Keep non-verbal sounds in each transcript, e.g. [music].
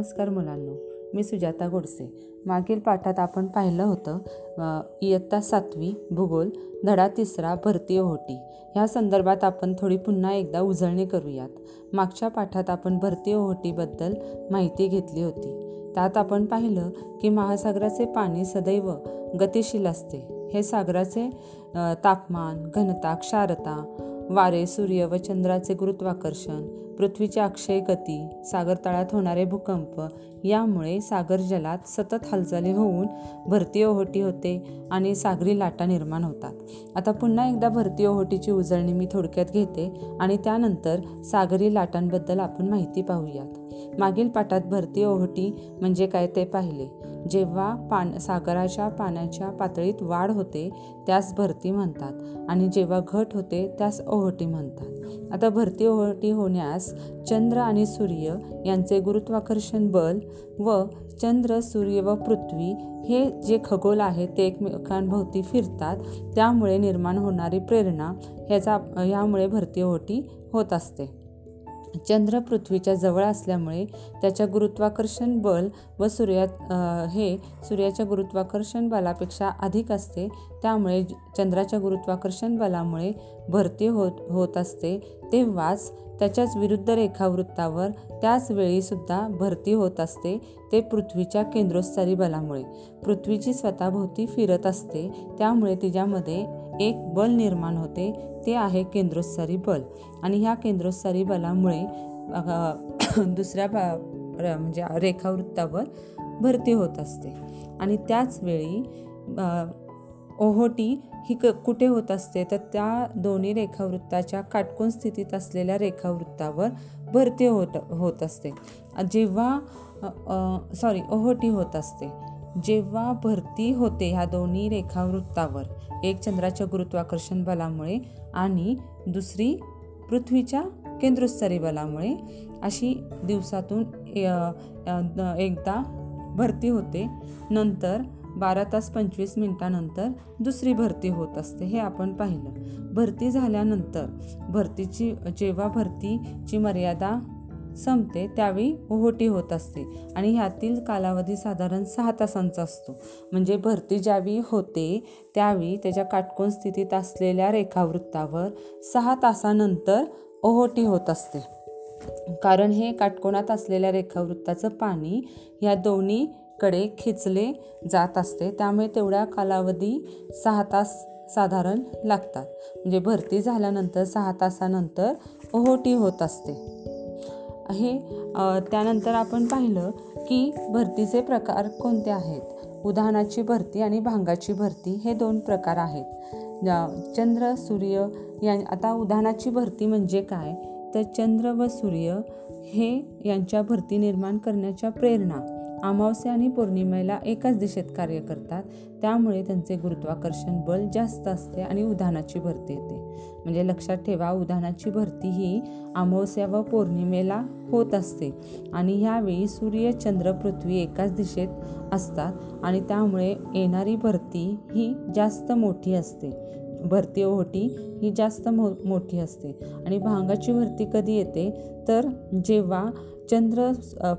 नमस्कार मुलांनो मी सुजाता गोडसे. मागील पाठात आपण पाहिलं होतं इयत्ता सातवी भूगोल धडा तिसरा भरती ओहोटी. ह्या संदर्भात आपण थोडी पुन्हा एकदा उजळणी करूयात. मागच्या पाठात आपण भरती ओहोटीबद्दल माहिती घेतली होती. त्यात आपण पाहिलं की महासागराचे पाणी सदैव गतिशील असते. हे सागराचे तापमान घनता क्षारता वारे सूर्य व चंद्राचे गुरुत्वाकर्षण पृथ्वीची अक्षय गती सागरतळात होणारे भूकंप यामुळे सागर जलात सतत हालचाली होऊन भरती ओहोटी होते आणि सागरी लाटा निर्माण होतात. आता पुन्हा एकदा भरती ओहोटीची उजळणी मी थोडक्यात घेते आणि त्यानंतर सागरी लाटांबद्दल आपण माहिती पाहूयात. मागील पाठात भरती ओहोटी म्हणजे काय ते पाहिले. जेव्हा पान सागराच्या पाण्याच्या पातळीत वाढ होते त्यास भरती म्हणतात. आणि जेव्हा घट होते त्यास ओहोटी म्हणतात. आता भरती ओहोटी होण्यास चंद्र आणि सूर्य यांचे गुरुत्वाकर्षण बल व चंद्र सूर्य व पृथ्वी हे जे खगोल आहे ते एकमेकांभोवती फिरतात. त्यामुळे निर्माण होणारी प्रेरणा ह्याचा ह्यामुळे भरती ओहोटी होत असते. चंद्र पृथ्वीच्या जवळ असल्यामुळे त्याच्या गुरुत्वाकर्षण बल व सूर्या हे सूर्याच्या गुरुत्वाकर्षण बलापेक्षा अधिक असते. त्यामुळे चंद्राच्या गुरुत्वाकर्षण बलामुळे भरती होत होत असते. तेव्हाच त्याच्याच विरुद्ध रेखावृत्तावर त्याच वेळीसुद्धा भरती होत असते ते पृथ्वीच्या केंद्रोत्सारी बलामुळे. पृथ्वीची स्वतःभोवती फिरत असते त्यामुळे तिच्यामध्ये एक बल निर्माण होते ते आहे केंद्रोत्सारी बल. आणि ह्या केंद्रोत्सारी बलामुळे [coughs] दुसऱ्या बा म्हणजे रेखावृत्तावर भरती होत असते. आणि त्याच वेळी ओहोटी ही क कुठे होत असते? तर त्या दोन्ही रेखावृत्ताच्या काटकोन स्थितीत असलेल्या रेखावृत्तावर भरती होत होत असते. जेव्हा सॉरी ओहोटी होत असते जेव्हा भरती होते ह्या दोन्ही रेखावृत्तावर एक चंद्राच्या गुरुत्वाकर्षण बलामुळे आणि दुसरी पृथ्वीच्या केंद्रस्तरी बलामुळे अशी दिवसातून एकदा भरती होते. नंतर बारा तास पंचवीस मिनिटानंतर दुसरी भरती होत असते हे आपण पाहिलं. भरती झाल्यानंतर भरतीची जेव्हा भरतीची मर्यादा संपते त्यावेळी ओहोटी होत असते आणि ह्यातील कालावधी साधारण सहा तासांचा असतो. म्हणजे भरती ज्यावेळी होते त्यावेळी त्याच्या काटकोन स्थितीत असलेल्या रेखावृत्तावर सहा तासानंतर ओहोटी होत असते. कारण हे काटकोनात असलेल्या रेखावृत्ताचं पाणी ह्या दोन्ही कडे खेचले जात असते. त्यामुळे तेवढ्या कालावधी सहा तास साधारण लागतात. म्हणजे भरती झाल्यानंतर सहा तासानंतर ओहोटी होत असते. हे त्यानंतर आपण पाहिलं की भरतीचे प्रकार कोणते आहेत? उदाहरणाची भरती आणि भांगाची भरती हे दोन प्रकार आहेत. चंद्र सूर्य या आता उदाहरणाची भरती म्हणजे काय? तर चंद्र व सूर्य हे यांच्या भरती निर्माण करण्याच्या प्रेरणा. अमावस्या आणि पौर्णिमेला एकाच दिशेत कार्य करतात. त्यामुळे त्यांचे गुरुत्वाकर्षण बल जास्त असते आणि उधानाची भरती येते. म्हणजे लक्षात ठेवा उधानाची भरती ही अमावस्या व पौर्णिमेला होत असते. आणि ह्यावेळी सूर्य चंद्र पृथ्वी एकाच दिशेत असतात आणि त्यामुळे येणारी भरती ही जास्त मोठी असते. भरती ओहोटी ही जास्त मो मोठी असते. आणि भांगाची भरती कधी येते? तर जेव्हा चंद्र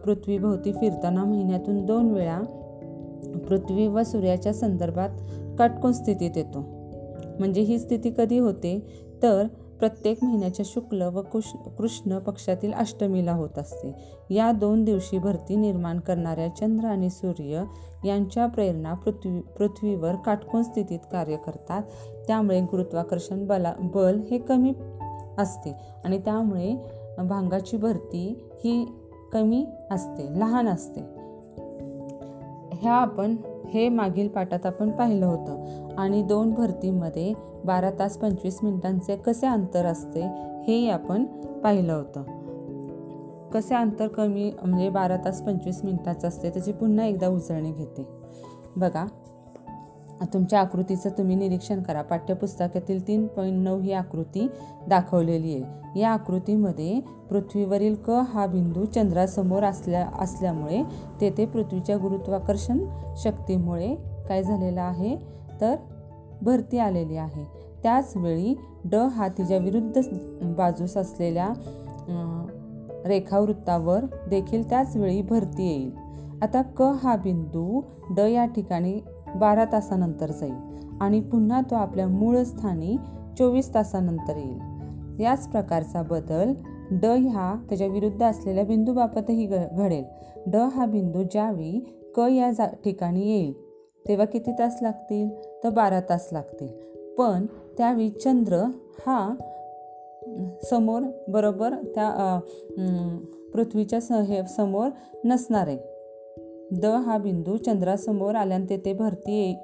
पृथ्वीभोवती फिरताना महिन्यातून दोन वेळा पृथ्वी व सूर्याच्या संदर्भात काटकोन स्थितीत येतो. म्हणजे ही स्थिती कधी होते? तर प्रत्येक महिन्याच्या शुक्ल व कुश कृष्ण पक्षातील अष्टमीला होत असते. या दोन दिवशी भरती निर्माण करणाऱ्या चंद्र आणि सूर्य यांच्या प्रेरणा पृथ्वी पृथ्वीवर काटकोन स्थितीत कार्य करतात. त्यामुळे गुरुत्वाकर्षण बला बल हे कमी असते आणि त्यामुळे भांगाची भरती ही कमी असते लहान असते. ह्या आपण हे मागील पाठात आपण पाहिलं होतं. आणि दोन भरतीमध्ये बारा तास पंचवीस मिनिटांचे कसे अंतर असते हेही आपण पाहिलं होतं. कसे अंतर कमी म्हणजे बारा तास पंचवीस मिनिटाचं असते त्याची पुन्हा एकदा उजळणी घेते. बघा तुमच्या आकृतीचं तुम्ही निरीक्षण करा. पाठ्यपुस्तकातील तीन पॉईंट नऊ ही आकृती दाखवलेली आहे. या आकृतीमध्ये पृथ्वीवरील क हा बिंदू चंद्रासमोर असल्या असल्यामुळे तेथे पृथ्वीच्या गुरुत्वाकर्षण शक्तीमुळे काय झालेलं आहे? तर भरती आलेली आहे. त्याचवेळी ड हा तिच्या विरुद्ध बाजूस असलेल्या रेखावृत्तावर देखील त्याचवेळी भरती येईल. आता क हा बिंदू ड या ठिकाणी बारा तासानंतर जाईल आणि पुन्हा तो आपल्या मूळ स्थानी चोवीस तासानंतर येईल. याच प्रकारचा बदल ड ह्या त्याच्या विरुद्ध असलेल्या बिंदूबाबतही घडेल. ड हा बिंदू ज्यावेळी क या जा ठिकाणी येईल तेव्हा किती तास लागतील? तर बारा तास लागतील. पण त्यावेळी चंद्र हा समोर बरोबर त्या पृथ्वीच्या स हे समोर नसणार आहे. द हा बिंदू चंद्रासमोर आल्याने तेथे भरती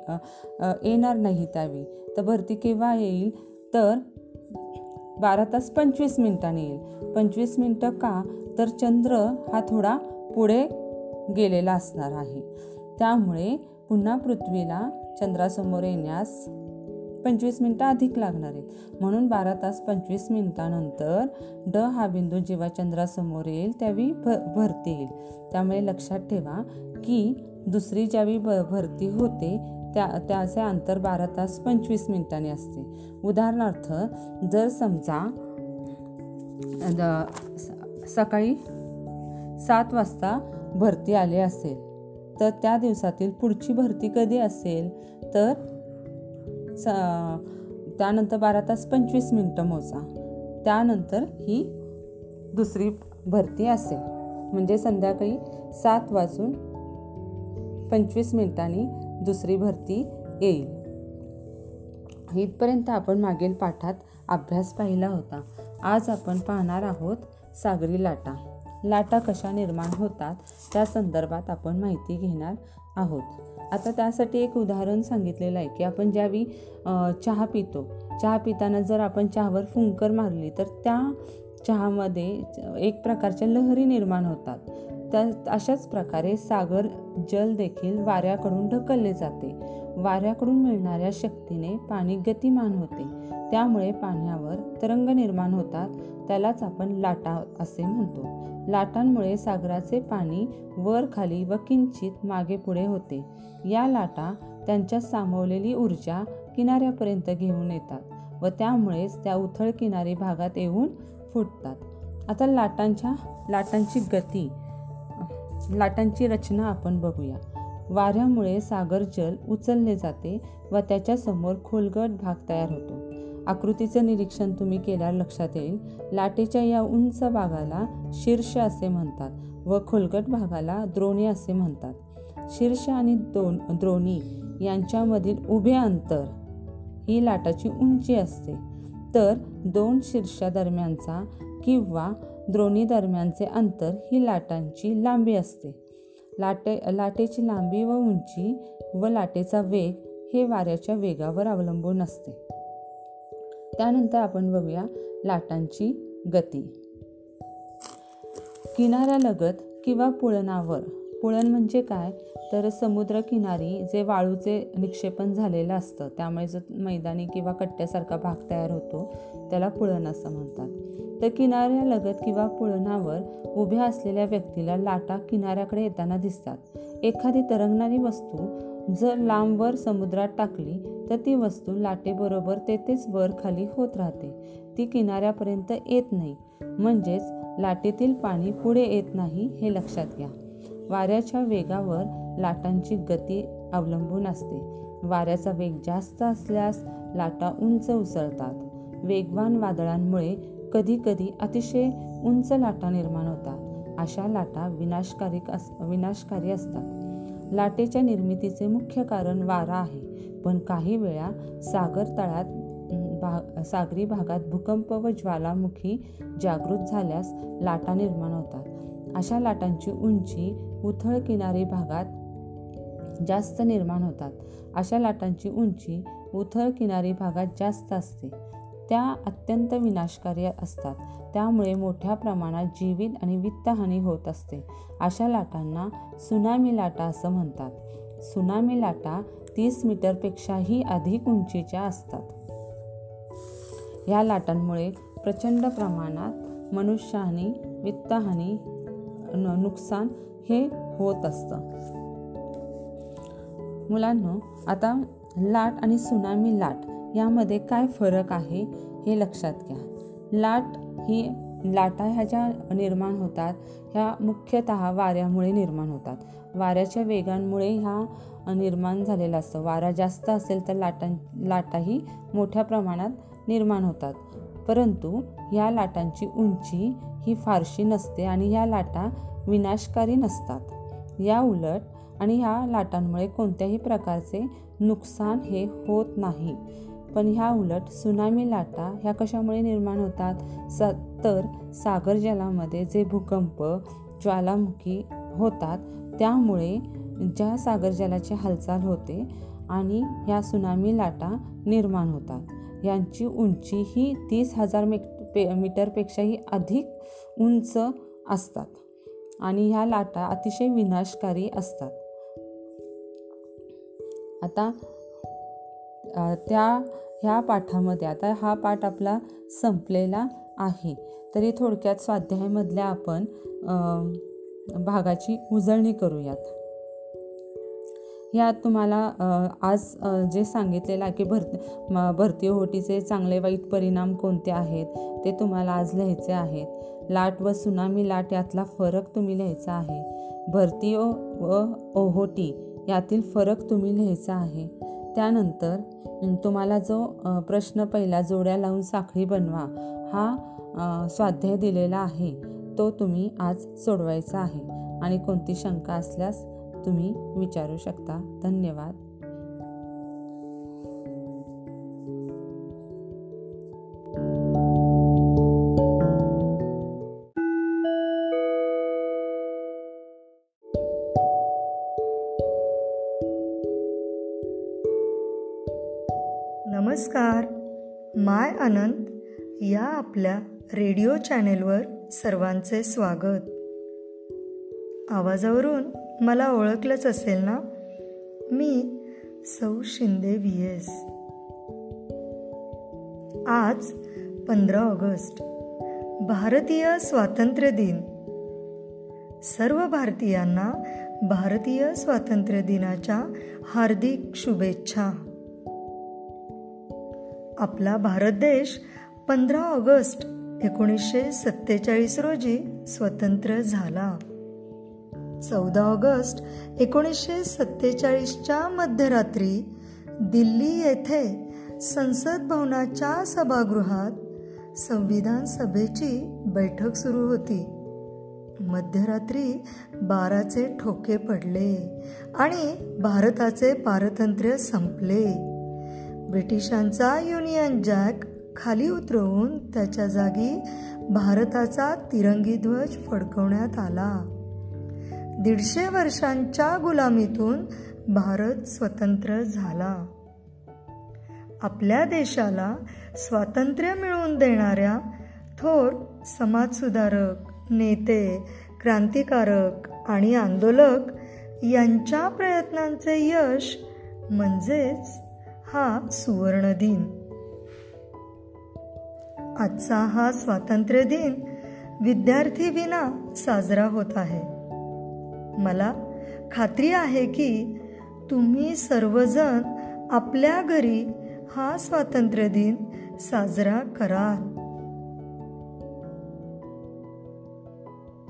येणार नाही त्यावेळी. तर भरती केव्हा येईल? तर बारा तास पंचवीस मिनिटांनी येईल. पंचवीस मिनटं का? तर चंद्र हा थोडा पुढे गेलेला असणार आहे. त्यामुळे पुन्हा पृथ्वीला चंद्रासमोर येण्यास पंचवीस मिनटं अधिक लागणार आहेत. म्हणून बारा तास पंचवीस मिनिटानंतर ड हा बिंदू जेव्हा चंद्रासमोर येईल त्यावेळी भ भरती येईल. त्यामुळे लक्षात ठेवा की दुसरी ज्यावेळी ब भरती होते त्या त्याचे अंतर बारा तास पंचवीस मिनिटांनी असते. उदाहरणार्थ जर समजा सकाळी सात वाजता भरती आले असेल तर त्या दिवसातील पुढची भरती कधी असेल? तर स त्यानंतर बारा तास पंचवीस मिनटं मोजा. त्यानंतर ही दुसरी भरती असेल. म्हणजे संध्याकाळी सात वाजून पंचवीस मिनिटांनी दुसरी भरती येईल. इथपर्यंत आपण मागील पाठात अभ्यास पाहिला होता. आज आपण पाहणार आहोत सागरी लाटा. लाटा कशा निर्माण होतात? त्या संदर्भात आपण माहिती घेणार आहोत. आता त्यासाठी एक उदाहरण सांगितलेलं आहे की आपण ज्यावेळी चहा पितो चहा पिताना जर आपण चहावर फुंकर मारली तर त्या चहामध्ये एक प्रकारच्या लहरी निर्माण होतात. त्या अशाच प्रकारे सागर जल देखील वाऱ्याकडून ढकलले जाते. वाऱ्याकडून मिळणाऱ्या शक्तीने पाणी गतिमान होते. त्यामुळे पाण्यावर तरंग निर्माण होतात. त्यालाच आपण लाटा असे म्हणतो. लाटांमुळे सागराचे पाणी वर खाली व किंचित मागे पुढे होते. या लाटा त्यांच्या सामावलेली ऊर्जा किनाऱ्यापर्यंत घेऊन येतात व त्यामुळेच त्या उथळ किनारी भागात येऊन फुटतात. आता लाटांच्या लाटांची गती लाटांची रचना आपण बघूया. वाऱ्यामुळे सागर जल उचलले जाते व त्याच्यासमोर खोलगट भाग तयार होतो. आकृतीचं निरीक्षण तुम्ही केल्यावर लक्षात येईल. लाटेच्या या उंच भागाला शीर्ष असे म्हणतात व खोलगट भागाला द्रोणी असे म्हणतात. शीर्ष आणि दोन द्रोणी यांच्यामधील उभे अंतर ही लाटाची उंची असते. तर दोन शीर्षादरम्यानचा किंवा द्रोणी दरम्यानचे अंतर ही लाटांची लांबी असते. लाटे लाटेची लांबी व उंची व लाटेचा वेग हे वाऱ्याच्या वेगावर अवलंबून असते. त्यानंतर आपण बघूया लाटांची गती. किनाऱ्यालगत किंवा पुळणावर. पुळण म्हणजे काय? तर समुद्रकिनारी जे वाळूचे निक्षेपण झालेलं असतं त्यामुळे जो मैदानी किंवा कट्ट्यासारखा भाग तयार होतो त्याला पुळण असं म्हणतात. तर किनाऱ्यालगत किंवा पुळणावर उभ्या असलेल्या व्यक्तीला लाटा किनाऱ्याकडे येताना दिसतात. एखादी तरंगणारी वस्तू जर लांबवर समुद्रात टाकली तर ती वस्तू लाटेबरोबर तेथेच वर खाली होत राहते. ती किनाऱ्यापर्यंत येत नाही. म्हणजेच लाटेतील पाणी पुढे येत नाही हे लक्षात घ्या. वाऱ्याच्या वेगावर लाटांची गती अवलंबून असते. वाऱ्याचा वेग जास्त असल्यास लाटा उंच उसळतात. वेगवान वादळांमुळे कधीकधी अतिशय उंच लाटा निर्माण होतात. अशा लाटा विनाशकारी अस विनाशकारी असतात. लाटेच्या निर्मितीचे मुख्य कारण वारा आहे. पण काही वेळा सागर तळात भाग सागरी भागात भूकंप व ज्वालामुखी जागृत झाल्यास लाटा निर्माण होतात. अशा लाटांची उंची उथळ किनारी भागात जास्त निर्माण होतात. अशा लाटांची उंची उथळ किनारी भागात जास्त असते. त्या अत्यंत विनाशकारी असतात. त्यामुळे मोठ्या प्रमाणात जीवित आणि वित्तहानी होत असते. अशा लाटांना सुनामी लाटा असं म्हणतात. सुनामी लाटा तीस मीटरपेक्षाही अधिक उंचीच्या असतात. या लाटांमुळे प्रचंड प्रमाणात मनुष्यहानी वित्तहानी नुकसान हे होत असतं. मुलांनो आता लाट आणि सुनामी लाट यामध्ये काय फरक आहे हे लक्षात घ्या. लाट ही लाटा ह्या ज्या निर्माण होतात ह्या मुख्यतः वाऱ्यामुळे निर्माण होतात. वाऱ्याच्या वेगांमुळे ह्या निर्माण झालेला असतं. वारा जास्त असेल तर लाटां लाटाही मोठ्या प्रमाणात निर्माण होतात. परंतु या लाटांची उंची ही फारशी नसते आणि या लाटा विनाशकारी नसतात. या उलट आणि ह्या लाटांमुळे कोणत्याही प्रकारचे नुकसान हे होत नाही. पण ह्या उलट सुनामी लाटा ह्या कशामुळे निर्माण होतात? स तर सागर जलामध्ये जे भूकंप ज्वालामुखी होतात त्यामुळे ज्या सागर जलाची हालचाल होते आणि ह्या सुनामी लाटा निर्माण होतात. यांची उंची ही तीस हजार मे पे मीटरपेक्षाही अधिक उंच असतात आणि ह्या लाटा अतिशय विनाशकारी असतात. आता त्या ह्या पाठामध्ये. आता हा पाठ आपला संपलेला आहे. तरी थोडक्यात स्वाध्यायामधल्या आपण भागाची उजळणी करूयात. यात तुम्हाला आज जे सांगितलेलं आहे की भरती भरती ओहोटीचे चांगले वाईट परिणाम कोणते आहेत ते तुम्हाला आज लिहायचे आहेत. लाट व सुनामी लाट यातला फरक तुम्ही लिहायचा आहे. भरती व ओहोटी यातील फरक तुम्ही लिहायचा आहे. त्यानंतर तुम्हाला जो प्रश्न पहिला जोड्या लावून साखळी बनवा हा स्वाध्याय दिलेला आहे. तो तुम्ही आज सोडवायचा आहे. आणि कोणती शंका असल्यास तुम्ही विचारू शकता. धन्यवाद. नमस्कार. माय अनंत या आपल्या रेडिओ चॅनेलवर सर्वांचे स्वागत. आवाजावरून मला ओळखलंच असेल ना? मी सौ शिंदे व्ही एस आज पंधरा ऑगस्ट. भारतीय स्वातंत्र्य दिन. सर्व भारतीयांना भारतीय स्वातंत्र्य दिनाच्या हार्दिक शुभेच्छा. आपला भारत देश पंधरा ऑगस्ट एकोणीसशे सत्तेचाळीस रोजी स्वतंत्र झाला. चौदा ऑगस्ट एकोणीसशे सत्तेचाळीसच्या मध्यरात्री दिल्ली येथे संसद भवनाच्या सभागृहात संविधान सभेची बैठक सुरू होती. मध्यरात्री बाराचे ठोके पडले आणि भारताचे पारतंत्र्य संपले. ब्रिटिशांचा युनियन जॅक खाली उतरवून त्याच्या जागी भारताचा तिरंगी ध्वज फडकवण्यात आला. दीडशे वर्षांच्या गुलामीतून भारत स्वतंत्र झाला. आपल्या देशाला स्वातंत्र्य मिळवून देणाऱ्या थोर समाजसुधारक नेते क्रांतिकारक आणि आंदोलक यांच्या प्रयत्नांचे यश म्हणजेच हा सुवर्ण दिन आजचा हा स्वातंत्र्य दिन विद्यार्थी विना साजरा होत आहे. मला खात्री आहे की तुम्ही सर्वजण आपल्या घरी हा स्वातंत्र्य दिन साजरा कराल.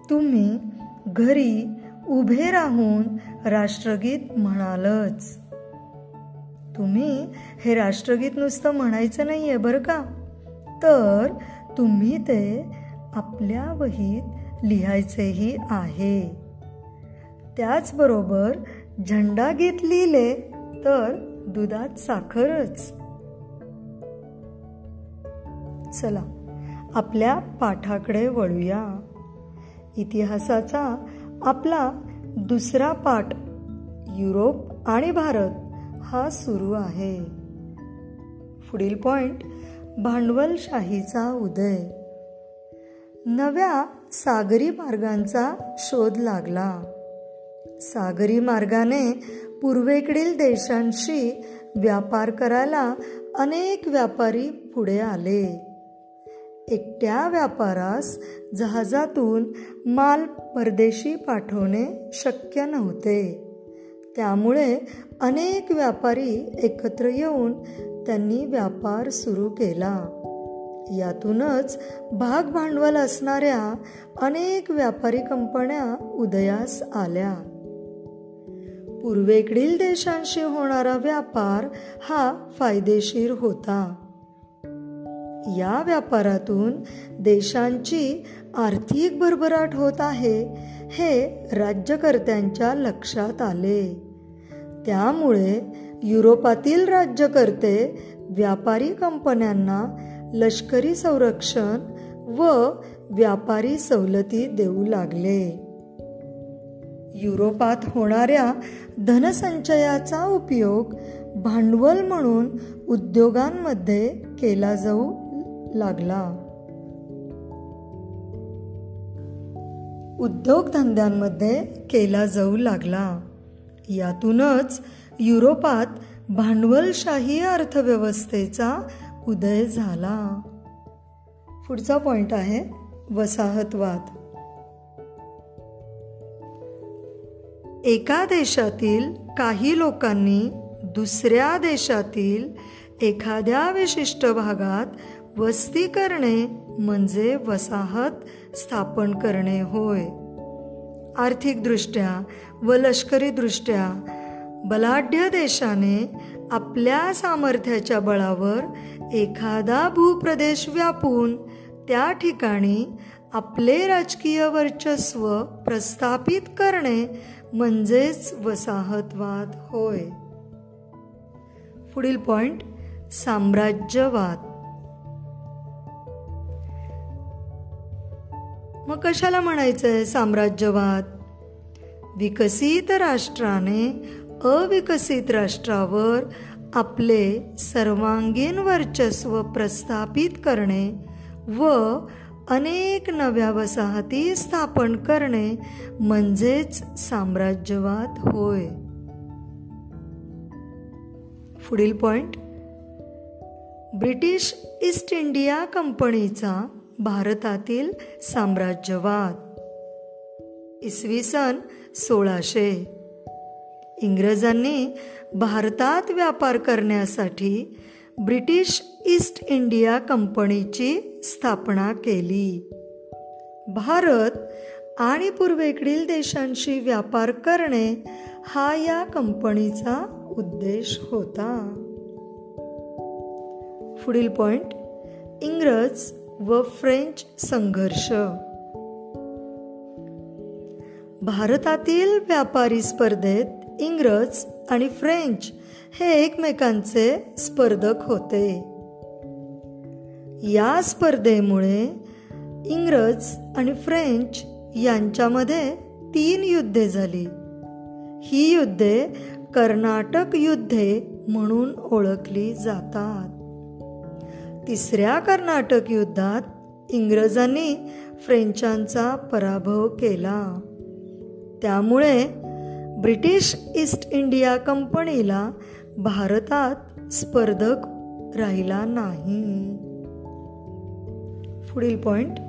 तुम्ही घरी उभे राहून राष्ट्रगीत म्हणालच. तुम्ही हे राष्ट्रगीत नुसतं म्हणायचं नाही आहे बरं का? तर तुम्ही ते आपल्या वहीत लिहायचेही आहे. त्याचबरोबर झंडा गीत लिहिले तर दुधात साखरच. चला आपल्या पाठाकडे वळूया. इतिहासाचा आपला दुसरा पाठ युरोप आणि भारत. हा सुरू आहे. पुढील पॉइंट भांडवलशाहीचा उदय. नव्या सागरी मार्गांचा शोध लागला. सागरी मार्गाने पूर्वेकडील देशांशी व्यापार करायला अनेक व्यापारी पुढे आले. एकट्या व्यापारास जहाजातून माल परदेशी पाठवणे शक्य नव्हते. त्यामुळे अनेक व्यापारी एकत्र येऊन त्यांनी व्यापार सुरू केला. यातूनच भाग भांडवल असणाऱ्या अनेक व्यापारी कंपन्या उदयास आल्या. पूर्वेकडील देशांशी होणारा व्यापार हा फायदेशीर होता. या व्यापारातून देशांची आर्थिक भरभराट होत आहे हे राज्यकर्त्यांच्या लक्षात आले. त्यामुळे युरोपातील राज्यकर्ते व्यापारी कंपन्यांना लष्करी संरक्षण व व्यापारी सवलती देऊ लागले. युरोपात होणाऱ्या धनसंचयाचा उपयोग भांडवल म्हणून उद्योगांमध्ये केला जाऊ लागला. उद्योगधंद्यांमध्ये केला जाऊ लागला. यातूनच युरोपात भांडवलशाही अर्थव्यवस्थेचा उदय झाला. पुढचा पॉइंट आहे वसाहतवाद. एका देशातील काही लोकांनी दुसऱ्या देशातील एखाद्या विशिष्ट भागात वस्ती करणे म्हणजे वसाहत स्थापन करणे होय. आर्थिकदृष्ट्या व लष्करीदृष्ट्या बलाढ्य देशाने आपल्या सामर्थ्याच्या बळावर एखादा भूप्रदेश व्यापून त्या ठिकाणी आपले राजकीय वर्चस्व प्रस्थापित करणे म्हणजेच वसाहतवाद होय. पुढील पॉइंट साम्राज्यवाद. मग कशाला म्हणायचं आहे साम्राज्यवाद? विकसित राष्ट्राने अविकसित राष्ट्रावर आपले सर्वांगीण वर्चस्व प्रस्थापित करणे व अनेक नव्या वसाहती स्थापन करणे म्हणजेच साम्राज्यवाद होय. पुढील पॉइंट ब्रिटिश ईस्ट इंडिया कंपनीचा भारतातील साम्राज्यवाद. इसवी सन सोळाशे. इंग्रजांनी भारतात व्यापार करण्यासाठी ब्रिटिश ईस्ट इंडिया कंपनीची स्थापना केली. भारत आणि पूर्वेकडील देशांशी व्यापार करणे हा या कंपनीचा उद्देश होता. पुढील पॉइंट इंग्रज व फ्रेंच संघर्ष. भारतातील व्यापारी स्पर्धेत इंग्रज आणि फ्रेंच हे एकमेकांचे स्पर्धक होते. या स्पर्धेमुळे इंग्रज आणि फ्रेंच यांच्यामध्ये तीन युद्धे झाली. ही युद्धे कर्नाटक युद्धे म्हणून ओळखली जातात. तिसऱ्या कर्नाटक युद्धात इंग्रजांनी फ्रेंचांचा पराभव केला. त्यामुळे ब्रिटिश ईस्ट इंडिया कंपनीला भारतात स्पर्धक राहिला नाही. पुढील पॉइंट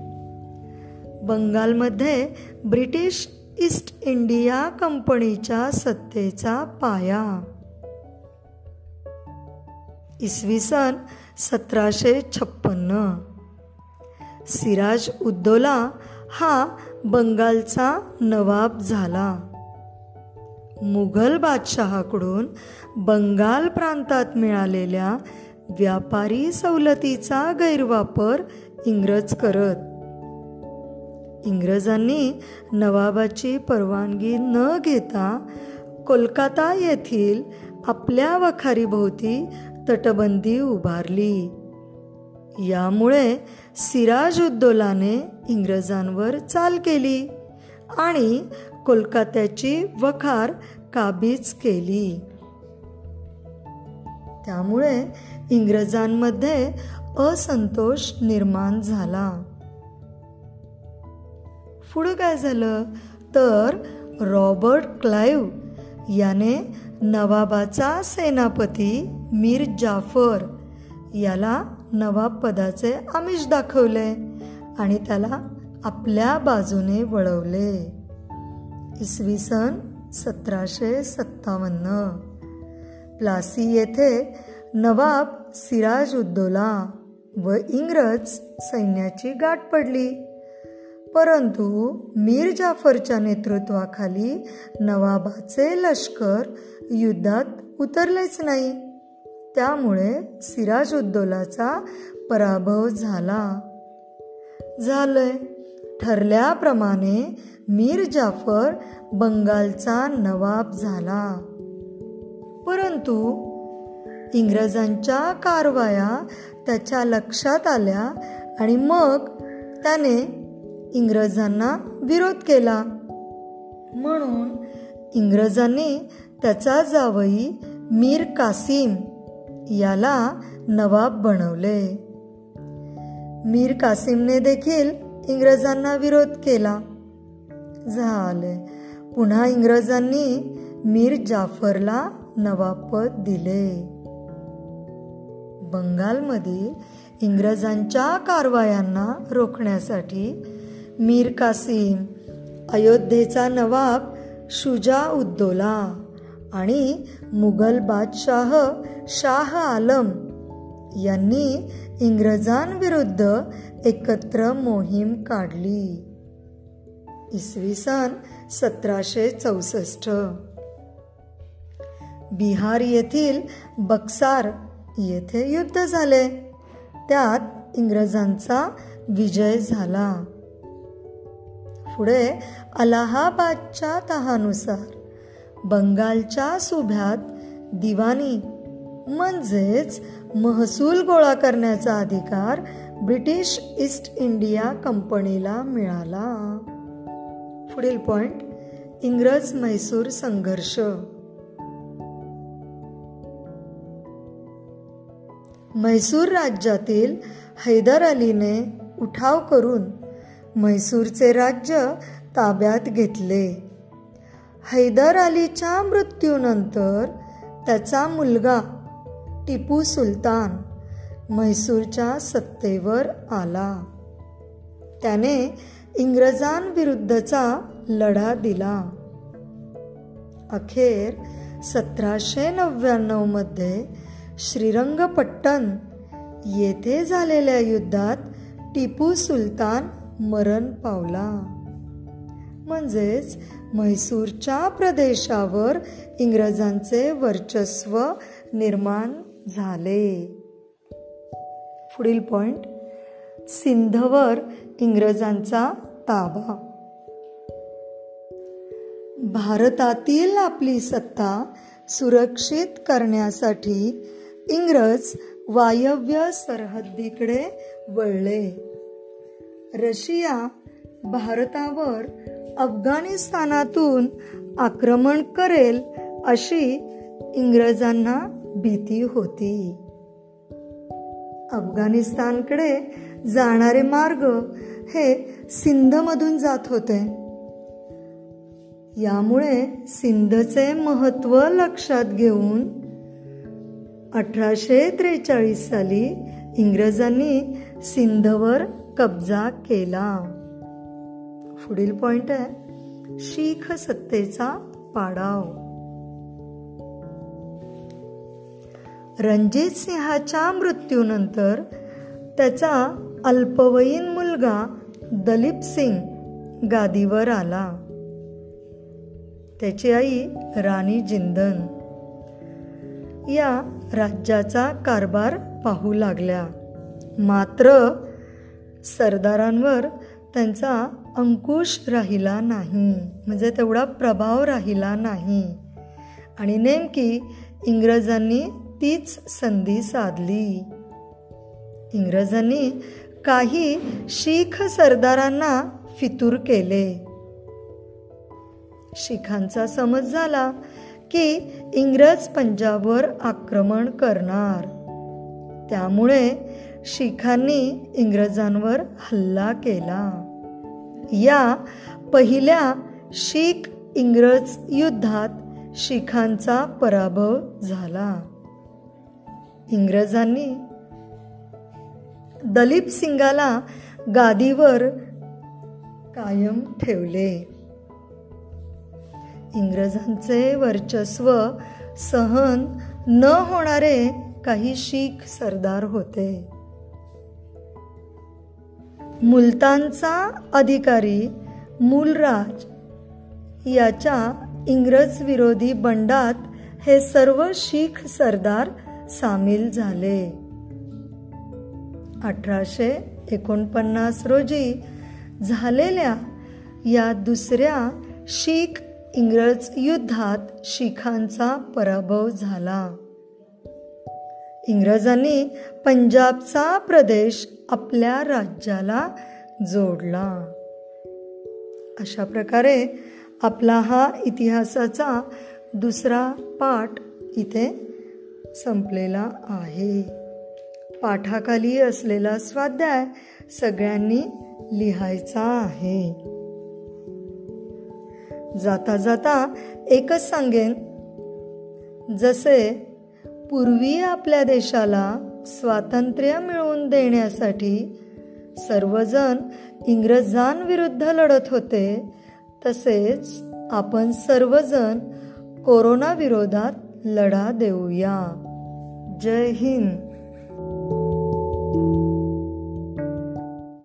बंगालमध्ये ब्रिटिश ईस्ट इंडिया कंपनीच्या सत्तेचा पाया. इसवी सन सतराशे छप्पन्न. सिराज उद्दोला हा बंगालचा नवाब झाला. मुघल बादशहाकडून बंगाल प्रांतात मिळालेल्या व्यापारी सवलतीचा गैरवापर इंग्रज करत. इंग्रजांनी नवाबाची परवानगी न घेता कोलकाता येथील आपल्या वखारीभोवती तटबंदी उभारली. यामुळे सिराजुद्दोलाने इंग्रजांवर चाल केली आणि कोलकात्याची वखार काबीज केली. त्यामुळे इंग्रजांमध्ये असंतोष निर्माण झाला. पुढं काय झालं? तर रॉबर्ट क्लाईव्ह याने नवाबाचा सेनापती मीर जाफर. याला नवाब पदाचे आमिष दाखवले आणि त्याला आपल्या बाजूने वळवले. इसवी सन सतराशे सत्तावन्न. प्लासी येथे नवाब सिराज उद्दोला व इंग्रज सैन्याची गाठ पडली. परंतु मीर जाफरच्या नेतृत्वाखाली नवाबाचे लष्कर युद्धात उतरलेच नाही. त्यामुळे सिराज उद्दौलाचा पराभव झाला. झालंय. ठरल्याप्रमाणे मीर जाफर बंगालचा नवाब झाला. परंतु इंग्रजांच्या कारवाया त्याच्या लक्षात आल्या आणि मग त्याने इंग्रजांना विरोध केला. म्हणून इंग्रजांनी त्याचा जावई मीर कासिम याला नवाब बनवले. मीर कासिमने देखील इंग्रजांना विरोध केला. झाले. पुन्हा इंग्रजांनी मीर जाफरला नवाबपद दिले. बंगालमधील इंग्रजांच्या कारवायांना रोखण्यासाठी मीर कासिम अयोध्येचा नवाब शुजा उद्दोला आणि मुघल बादशाह शाह आलम यांनी इंग्रजांविरुद्ध एकत्र मोहीम काढली. इसवी सन सतराशे चौसष्ट. बिहार येथील बक्सार येथे युद्ध झाले. त्यात इंग्रजांचा विजय झाला. पुढे अलाहाबादच्या तहानुसार बंगालच्या सुभ्यात दिवाणी म्हणजेच महसूल गोळा करण्याचा अधिकार ब्रिटिश ईस्ट इंडिया कंपनीला मिळाला. पुढील पॉइंट इंग्रज म्हैसूर संघर्ष. म्हैसूर राज्यातील हैदर अलीने उठाव करून म्हैसूरचे राज्य ताब्यात घेतले. हैदर अलीच्या मृत्यूनंतर त्याचा मुलगा टिपू सुलतान म्हैसूरच्या सत्तेवर आला. त्याने इंग्रजांविरुद्धचा लढा दिला. अखेर सतराशे नव्याण्णवमध्ये श्रीरंगपट्टण येथे झालेल्या युद्धात टिपू सुलतान मरण पावला. म्हणजेच म्हैसूरच्या प्रदेशावर इंग्रजांचे वर्चस्व निर्माण झाले. पुढील पॉइंट सिंधवर इंग्रजांचा ताबा. भारतातील आपली सत्ता सुरक्षित करण्यासाठी इंग्रज वायव्य सरहद्दीकडे वळले. रशिया भारतावर अफगाणिस्तानातून आक्रमण करेल अशी इंग्रजांना भीती होती. अफगाणिस्तानकडे जाणारे मार्ग हे सिंधमधून जात होते. यामुळे सिंधचे महत्त्व लक्षात घेऊन अठराशे त्रेचाळीस साली इंग्रजांनी सिंधवर कब्जा केला. पुढील पॉइंट आहे शीख सत्तेचा पाडाव. रणजित सिंहाच्या मृत्यूनंतर त्याचा अल्पवयीन मुलगा दलीप सिंग गादीवर आला. त्याची आई राणी जिंदन. या राज्याचा कारभार पाहू लागल्या. मात्र सरदारांवर त्यांचा अंकुश राहिला नाही. म्हणजे तेवढा प्रभाव राहिला नाही. आणि नेमकी इंग्रजांनी तीच संधी साधली. इंग्रजांनी काही शीख सरदारांना फितूर केले. शिखांचा समज झाला की इंग्रज पंजाबवर आक्रमण करणार. त्यामुळे शिखांनी इंग्रजांवर हल्ला केला. या पहिल्या शीख इंग्रज युद्धात शिखांचा पराभव झाला. इंग्रजांनी दलीप सिंगाला गादीवर कायम ठेवले. इंग्रजांचे वर्चस्व सहन न होणारे काही शीख सरदार होते. मुलतानचा अधिकारी मूलराज याच्या इंग्रज विरोधी बंडात हे सर्व शीख सरदार सामील झाले. अठराशे एकोणपन्नास रोजी झालेल्या या दुसऱ्या शीख इंग्रज युद्धात शिखांचा पराभव झाला. इंग्रजांनी पंजाबचा प्रदेश आपल्या राज्याला जोडला. अशा प्रकारे आपला हा इतिहासाचा दुसरा पाठ इथे संपलेला आहे. पाठाखाली असलेला स्वाध्याय सगळ्यांनी लिहायचा आहे. जाता जाता एकच सांगेन. जसे पूर्वी आपल्या देशाला स्वातंत्र्य मिळवून देण्यासाठी सर्वजण इंग्रजांविरुद्ध लढत होते. तसेच आपण सर्वजण कोरोना विरोधात लढा देऊया. जय हिंद.